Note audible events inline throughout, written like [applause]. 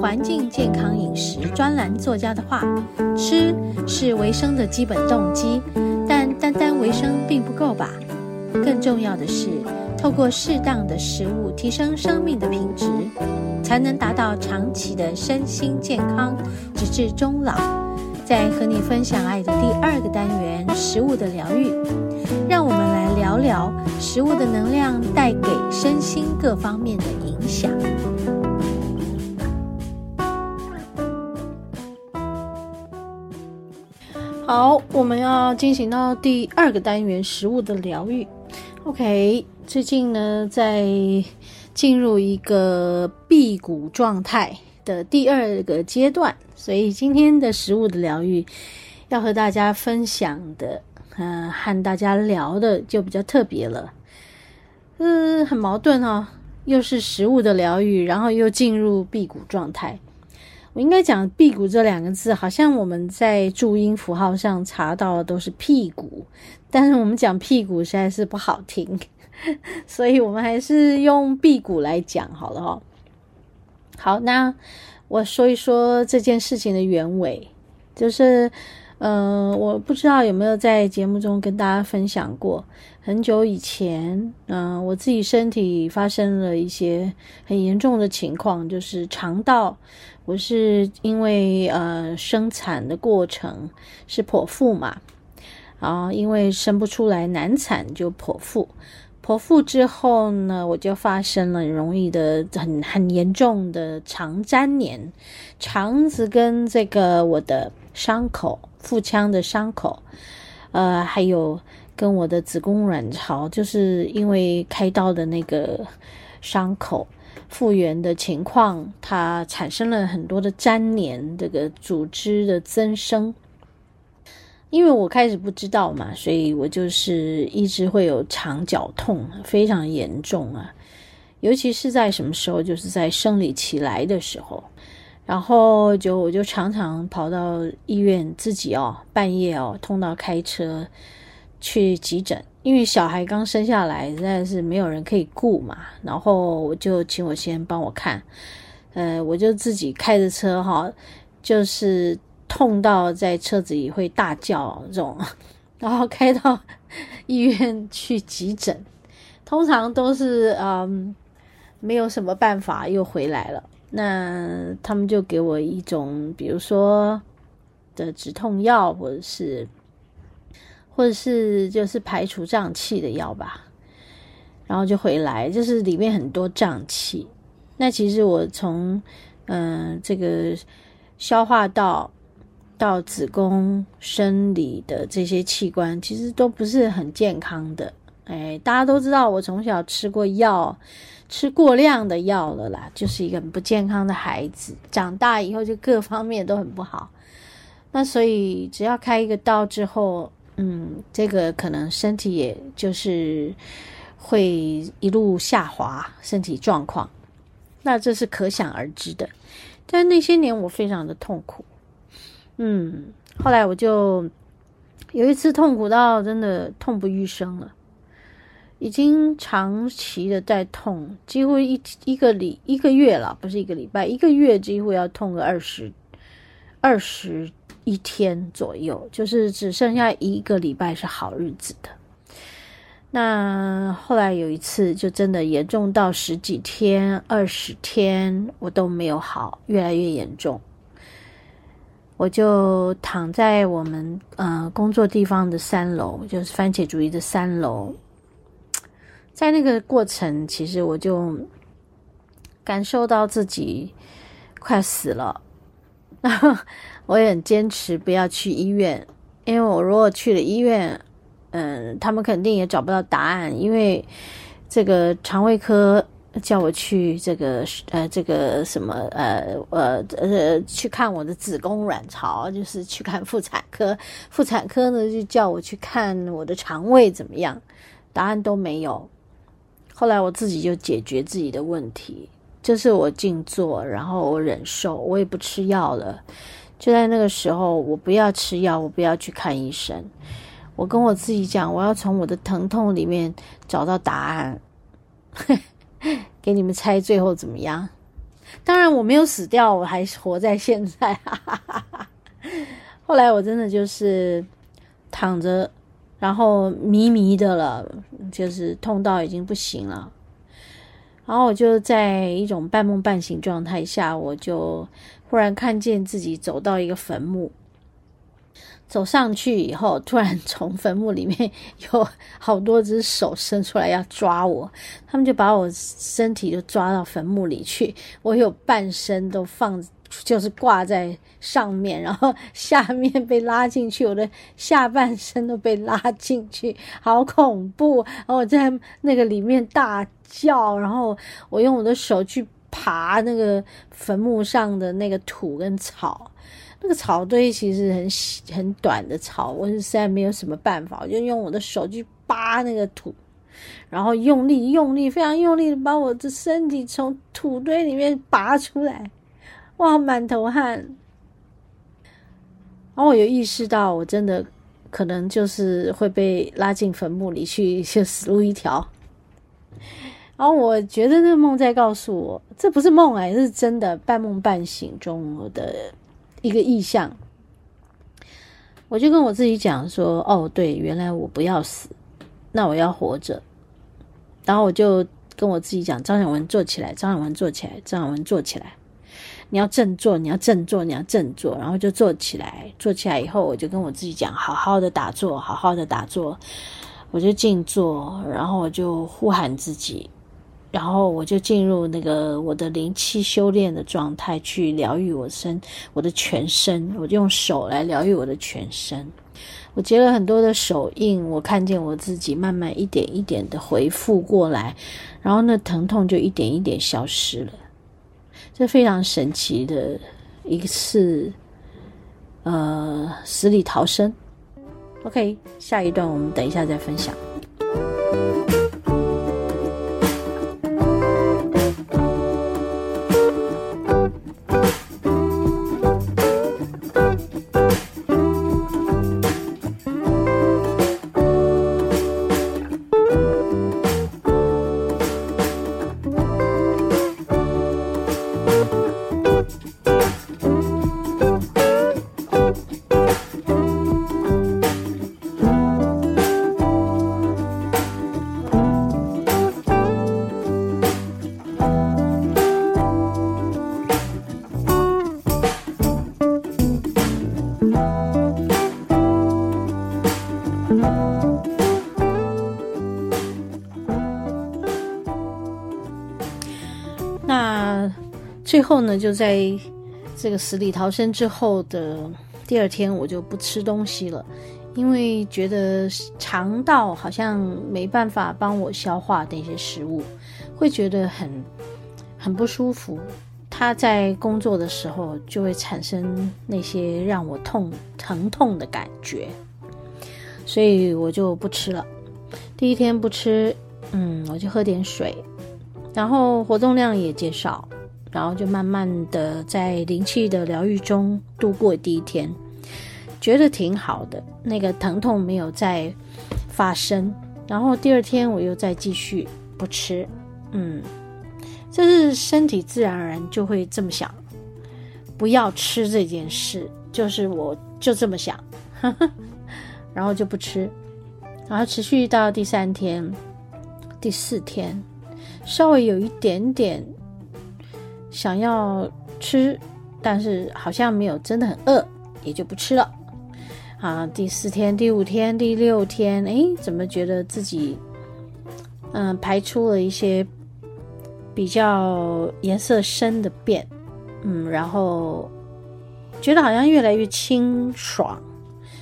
环境健康饮食专栏作家的话，吃是维生的基本动机，但单单维生并不够吧？更重要的是，透过适当的食物提升生命的品质，才能达到长期的身心健康，直至终老。在和你分享爱的第二个单元——食物的疗愈，让我们来聊聊食物的能量带给身心各方面的影响。好，我们要进行到第二个单元——食物的疗愈。OK，最近呢，在进入一个辟谷状态的第二个阶段，所以今天的食物的疗愈要和大家分享的，嗯、和大家聊的就比较特别了，嗯，很矛盾哦，又是食物的疗愈，然后又进入辟谷状态。我应该讲“辟谷”这两个字，好像我们在注音符号上查到的都是“屁股”，但是我们讲“屁股”实在是不好听，[laughs] 所以我们还是用“辟谷”来讲好了哦。好，那我说一说这件事情的原委，就是，嗯、呃，我不知道有没有在节目中跟大家分享过，很久以前，嗯、我自己身体发生了一些很严重的情况，就是肠道。我是因为呃生产的过程是剖腹嘛，然后因为生不出来难产就剖腹，剖腹之后呢，我就发生了容易的很很严重的肠粘连，肠子跟这个我的伤口腹腔的伤口，呃，还有跟我的子宫卵巢，就是因为开刀的那个伤口。复原的情况，它产生了很多的粘连，这个组织的增生。因为我开始不知道嘛，所以我就是一直会有肠绞痛，非常严重啊。尤其是在什么时候，就是在生理期来的时候，然后就我就常常跑到医院，自己哦，半夜哦，痛到开车去急诊。因为小孩刚生下来，实在是没有人可以顾嘛，然后我就请我先帮我看，呃，我就自己开着车哈，就是痛到在车子里会大叫这种，然后开到 [laughs] 医院去急诊，通常都是嗯没有什么办法又回来了，那他们就给我一种比如说的止痛药或者是。或者是就是排除胀气的药吧，然后就回来，就是里面很多胀气。那其实我从嗯、这个消化道到子宫生理的这些器官，其实都不是很健康的。哎，大家都知道我从小吃过药，吃过量的药了啦，就是一个很不健康的孩子。长大以后就各方面都很不好。那所以只要开一个刀之后。嗯，这个可能身体也就是会一路下滑，身体状况，那这是可想而知的。但那些年我非常的痛苦，嗯，后来我就有一次痛苦到真的痛不欲生了，已经长期的在痛，几乎一一个礼一个月了，不是一个礼拜，一个月几乎要痛个二十二十。一天左右，就是只剩下一个礼拜是好日子的。那后来有一次，就真的严重到十几天、二十天，我都没有好，越来越严重。我就躺在我们呃工作地方的三楼，就是番茄主义的三楼。在那个过程，其实我就感受到自己快死了。[laughs] 我也很坚持不要去医院，因为我如果去了医院，嗯，他们肯定也找不到答案，因为这个肠胃科叫我去这个呃这个什么呃呃呃去看我的子宫卵巢，就是去看妇产科，妇产科呢就叫我去看我的肠胃怎么样，答案都没有。后来我自己就解决自己的问题，就是我静坐，然后我忍受，我也不吃药了。就在那个时候，我不要吃药，我不要去看医生。我跟我自己讲，我要从我的疼痛里面找到答案。[laughs] 给你们猜最后怎么样？当然我没有死掉，我还活在现在。哈哈哈哈。后来我真的就是躺着，然后迷迷的了，就是痛到已经不行了。然后我就在一种半梦半醒状态下，我就忽然看见自己走到一个坟墓。走上去以后，突然从坟墓里面有好多只手伸出来要抓我，他们就把我身体就抓到坟墓里去，我有半身都放，就是挂在上面，然后下面被拉进去，我的下半身都被拉进去，好恐怖！然后我在那个里面大叫，然后我用我的手去爬那个坟墓上的那个土跟草。那个草堆其实很很短的草，我是实在没有什么办法，我就用我的手去扒那个土，然后用力用力，非常用力的把我的身体从土堆里面拔出来，哇，满头汗。然后我有意识到，我真的可能就是会被拉进坟墓里去，就死路一条。然后我觉得那个梦在告诉我，这不是梦哎，是真的，半梦半醒中的。一个意象，我就跟我自己讲说：“哦，对，原来我不要死，那我要活着。”然后我就跟我自己讲：“张晓文坐起来，张晓文坐起来，张晓文坐起来，你要振作，你要振作，你要振作。”然后就坐起来，坐起来以后，我就跟我自己讲：“好好的打坐，好好的打坐。”我就静坐，然后我就呼喊自己。然后我就进入那个我的灵气修炼的状态，去疗愈我身，我的全身。我就用手来疗愈我的全身。我结了很多的手印，我看见我自己慢慢一点一点的回复过来，然后那疼痛就一点一点消失了。这非常神奇的一次，呃，死里逃生。OK，下一段我们等一下再分享。后呢，就在这个死里逃生之后的第二天，我就不吃东西了，因为觉得肠道好像没办法帮我消化那些食物，会觉得很很不舒服。他在工作的时候就会产生那些让我痛疼痛的感觉，所以我就不吃了。第一天不吃，嗯，我就喝点水，然后活动量也减少。然后就慢慢的在灵气的疗愈中度过第一天，觉得挺好的，那个疼痛没有再发生。然后第二天我又再继续不吃，嗯，这是身体自然而然就会这么想，不要吃这件事，就是我就这么想，[laughs] 然后就不吃，然后持续到第三天、第四天，稍微有一点点。想要吃，但是好像没有真的很饿，也就不吃了。啊，第四天、第五天、第六天，哎，怎么觉得自己，嗯、排出了一些比较颜色深的便，嗯，然后觉得好像越来越清爽，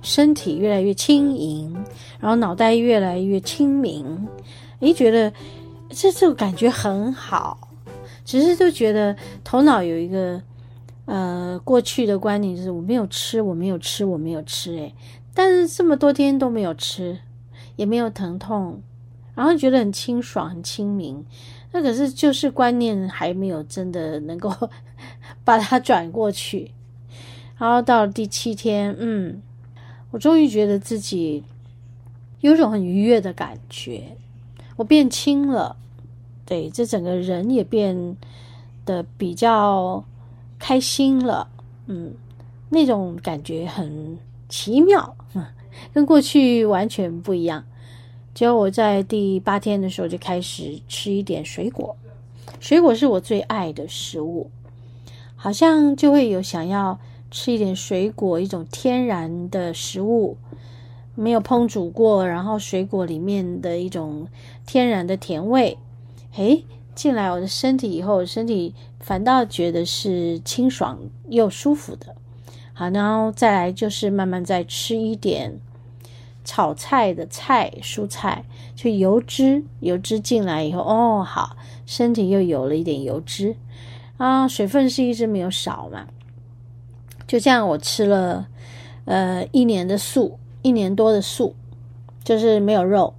身体越来越轻盈，然后脑袋越来越清明，哎，觉得这这种感觉很好。只是就觉得头脑有一个，呃，过去的观念就是我没有吃，我没有吃，我没有吃，诶，但是这么多天都没有吃，也没有疼痛，然后觉得很清爽、很清明。那可是就是观念还没有真的能够 [laughs] 把它转过去。然后到了第七天，嗯，我终于觉得自己有种很愉悦的感觉，我变轻了。对，这整个人也变得比较开心了，嗯，那种感觉很奇妙，嗯，跟过去完全不一样。结果我在第八天的时候就开始吃一点水果，水果是我最爱的食物，好像就会有想要吃一点水果，一种天然的食物，没有烹煮过，然后水果里面的一种天然的甜味，诶，进来我的身体以后，身体反倒觉得是清爽又舒服的。好，然后再来就是慢慢再吃一点。炒菜的菜蔬菜，就油脂油脂进来以后，哦，好，身体又有了一点油脂啊，水分是一直没有少嘛。就这样，我吃了呃一年的素，一年多的素，就是没有肉。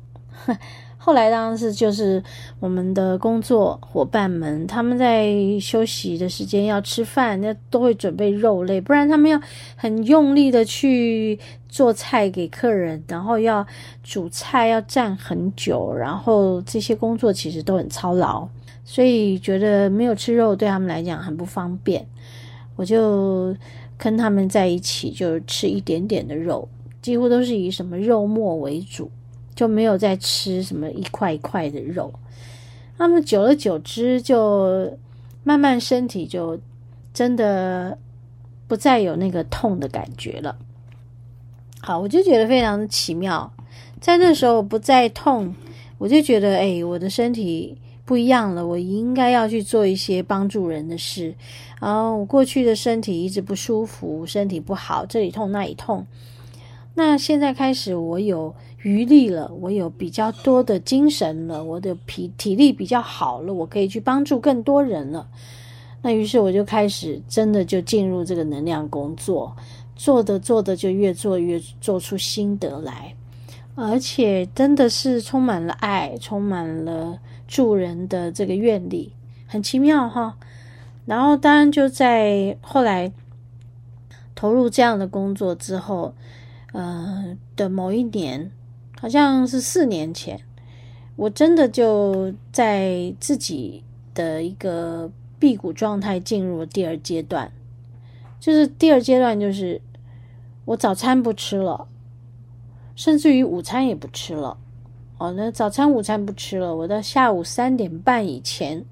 后来当然是就是我们的工作伙伴们，他们在休息的时间要吃饭，那都会准备肉类，不然他们要很用力的去做菜给客人，然后要煮菜要站很久，然后这些工作其实都很操劳，所以觉得没有吃肉对他们来讲很不方便。我就跟他们在一起，就吃一点点的肉，几乎都是以什么肉末为主。就没有再吃什么一块一块的肉，那么久而久之，就慢慢身体就真的不再有那个痛的感觉了。好，我就觉得非常的奇妙，在那时候不再痛，我就觉得哎，我的身体不一样了，我应该要去做一些帮助人的事。然后我过去的身体一直不舒服，身体不好，这里痛那里痛。那现在开始，我有余力了，我有比较多的精神了，我的体体力比较好了，我可以去帮助更多人了。那于是我就开始真的就进入这个能量工作，做的做的就越做越做出心得来，而且真的是充满了爱，充满了助人的这个愿力，很奇妙哈。然后当然就在后来投入这样的工作之后。呃的某一年，好像是四年前，我真的就在自己的一个辟谷状态进入了第二阶段，就是第二阶段就是我早餐不吃了，甚至于午餐也不吃了。哦，那早餐、午餐不吃了，我到下午三点半以前，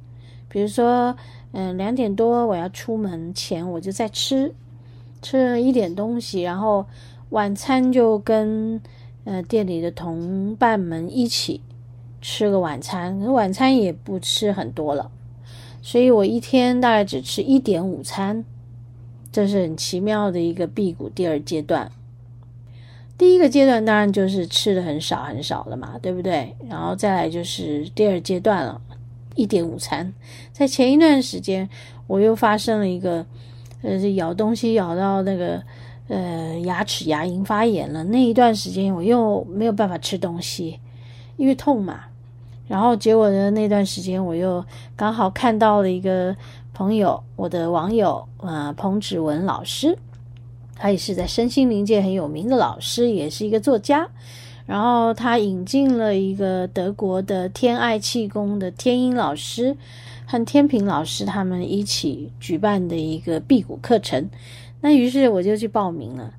比如说，嗯、两点多我要出门前，我就在吃，吃了一点东西，然后。晚餐就跟呃店里的同伴们一起吃个晚餐，晚餐也不吃很多了，所以我一天大概只吃一点午餐，这是很奇妙的一个辟谷第二阶段。第一个阶段当然就是吃的很少很少了嘛，对不对？然后再来就是第二阶段了，一点午餐。在前一段时间，我又发生了一个呃，咬东西咬到那个。呃，牙齿牙龈发炎了，那一段时间我又没有办法吃东西，因为痛嘛。然后结果呢，那段时间我又刚好看到了一个朋友，我的网友啊、彭芷文老师，他也是在身心灵界很有名的老师，也是一个作家。然后他引进了一个德国的天爱气功的天音老师和天平老师，他们一起举办的一个辟谷课程。那于是我就去报名了。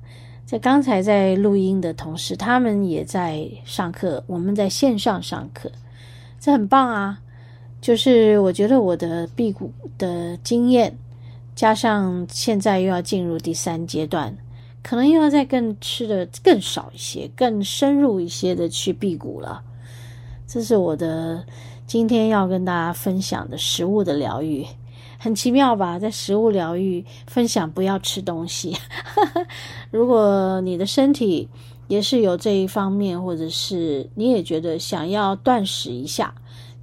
在刚才在录音的同时，他们也在上课，我们在线上上课，这很棒啊！就是我觉得我的辟谷的经验，加上现在又要进入第三阶段，可能又要再更吃的更少一些，更深入一些的去辟谷了。这是我的今天要跟大家分享的食物的疗愈。很奇妙吧，在食物疗愈分享，不要吃东西。[laughs] 如果你的身体也是有这一方面，或者是你也觉得想要断食一下，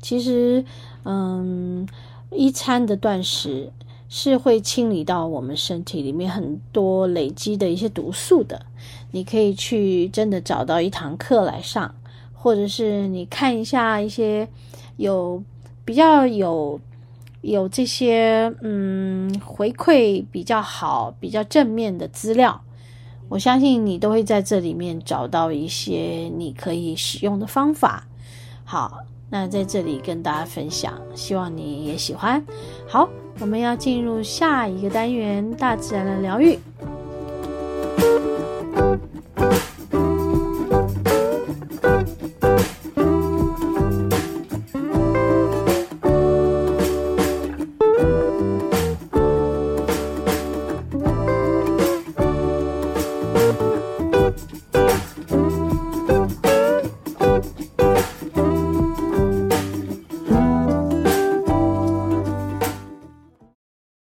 其实，嗯，一餐的断食是会清理到我们身体里面很多累积的一些毒素的。你可以去真的找到一堂课来上，或者是你看一下一些有比较有。有这些嗯回馈比较好、比较正面的资料，我相信你都会在这里面找到一些你可以使用的方法。好，那在这里跟大家分享，希望你也喜欢。好，我们要进入下一个单元——大自然的疗愈。